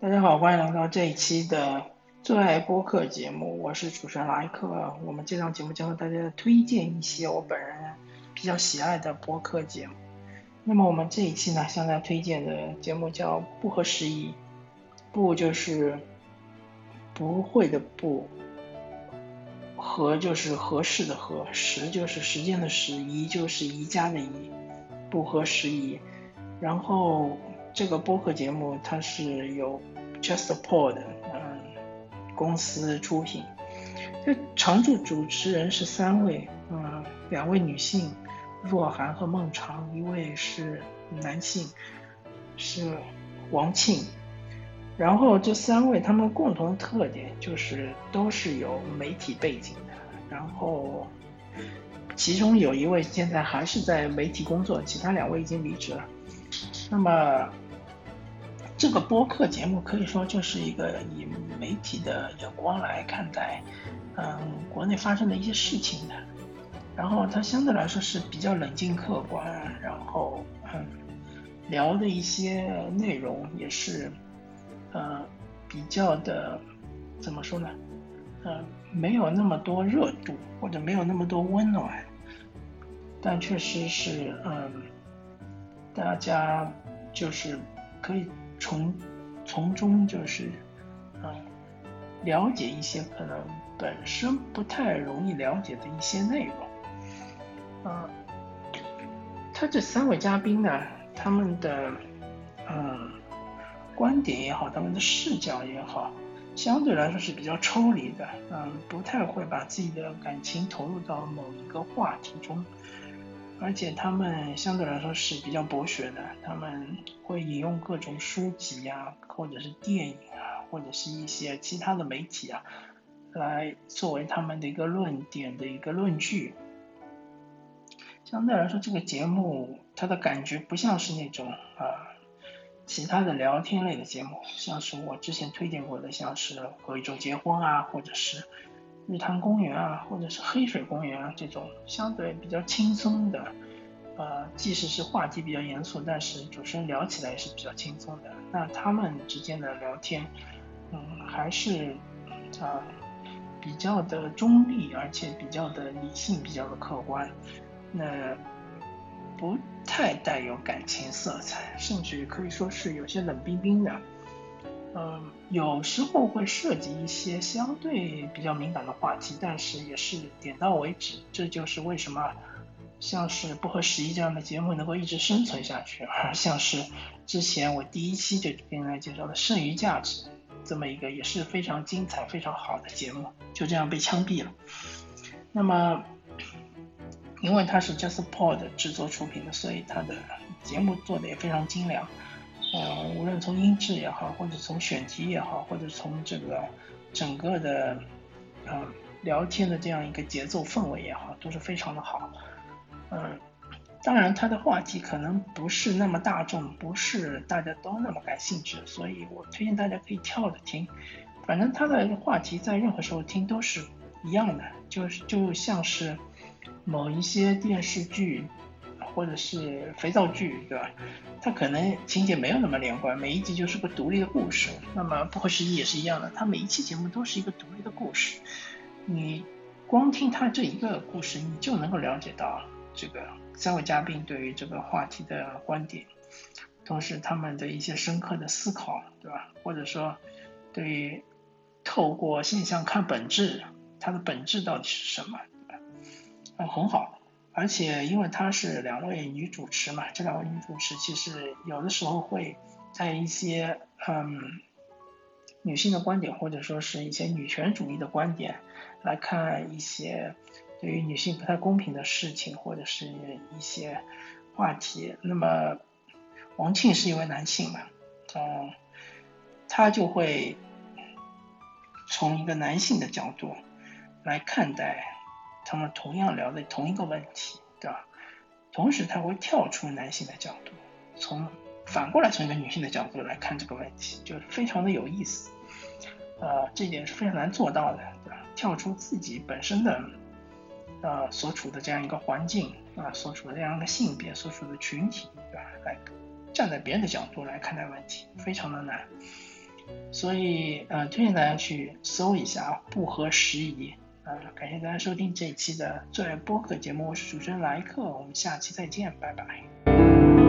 大家好，欢迎来到这一期的最爱播客节目，我是主持人莱克。我们这档节目将和大家推荐一些我本人比较喜爱的播客节目。那么我们这一期呢，向大家推荐的节目叫《不合时宜》，不就是不会的不。合就是合适的合，时就是时间的时，宜就是宜家的宜，不合时宜。然后这个播客节目它是由 JustPod 嗯公司出品，这常驻主持人是三位，嗯两位女性，若涵和孟尝，一位是男性，是王庆。然后这三位他们共同特点就是都是有媒体背景的，然后其中有一位现在还是在媒体工作，其他两位已经离职了。那么这个播客节目可以说就是一个以媒体的眼光来看待，嗯，国内发生的一些事情的。然后它相对来说是比较冷静客观，然后嗯，聊的一些内容也是。呃，比较的怎么说呢？呃，没有那么多热度，或者没有那么多温暖，但确实是，嗯，大家就是可以从从中就是，嗯，了解一些可能本身不太容易了解的一些内容。嗯，他这三位嘉宾呢，他们的，嗯。观点也好，他们的视角也好，相对来说是比较抽离的，嗯，不太会把自己的感情投入到某一个话题中，而且他们相对来说是比较博学的，他们会引用各种书籍啊，或者是电影啊，或者是一些其他的媒体啊，来作为他们的一个论点的一个论据。相对来说，这个节目它的感觉不像是那种啊。其他的聊天类的节目，像是我之前推荐过的，像是《和宇宙结婚》啊，或者是《日坛公园》啊，或者是《黑水公园》啊这种相对比较轻松的，呃，即使是话题比较严肃，但是主持人聊起来也是比较轻松的。那他们之间的聊天，嗯，还是啊比较的中立，而且比较的理性，比较的客观。那。不太带有感情色彩，甚至可以说是有些冷冰冰的。嗯，有时候会涉及一些相对比较敏感的话题，但是也是点到为止。这就是为什么像是不合时宜这样的节目能够一直生存下去，而像是之前我第一期就跟大家介绍的《剩余价值》这么一个也是非常精彩、非常好的节目，就这样被枪毙了。那么。因为它是 JustPod 制作出品的，所以它的节目做的也非常精良。呃，无论从音质也好，或者从选题也好，或者从这个整个的呃聊天的这样一个节奏氛围也好，都是非常的好。嗯，当然它的话题可能不是那么大众，不是大家都那么感兴趣，所以我推荐大家可以跳着听。反正它的话题在任何时候听都是一样的，就是就像是。某一些电视剧，或者是肥皂剧，对吧？它可能情节没有那么连贯，每一集就是个独立的故事。那么不合时宜也是一样的，它每一期节目都是一个独立的故事。你光听它这一个故事，你就能够了解到这个三位嘉宾对于这个话题的观点，同时他们的一些深刻的思考，对吧？或者说，对于透过现象看本质，它的本质到底是什么？嗯，很好，而且因为她是两位女主持嘛，这两位女主持其实有的时候会在一些嗯女性的观点或者说是一些女权主义的观点来看一些对于女性不太公平的事情或者是一些话题。那么王庆是一位男性嘛，嗯，他就会从一个男性的角度来看待。他们同样聊的同一个问题，对吧？同时，他会跳出男性的角度，从反过来从一个女性的角度来看这个问题，就是非常的有意思。呃，这一点是非常难做到的，对吧？跳出自己本身的呃所处的这样一个环境啊，所处的这样一个性别，所处的群体，对吧？来站在别人的角度来看待问题，非常的难。所以呃，推荐大家去搜一下不合时宜。呃，感谢大家收听这一期的最爱播客节目，我是主持人莱克，我们下期再见，拜拜。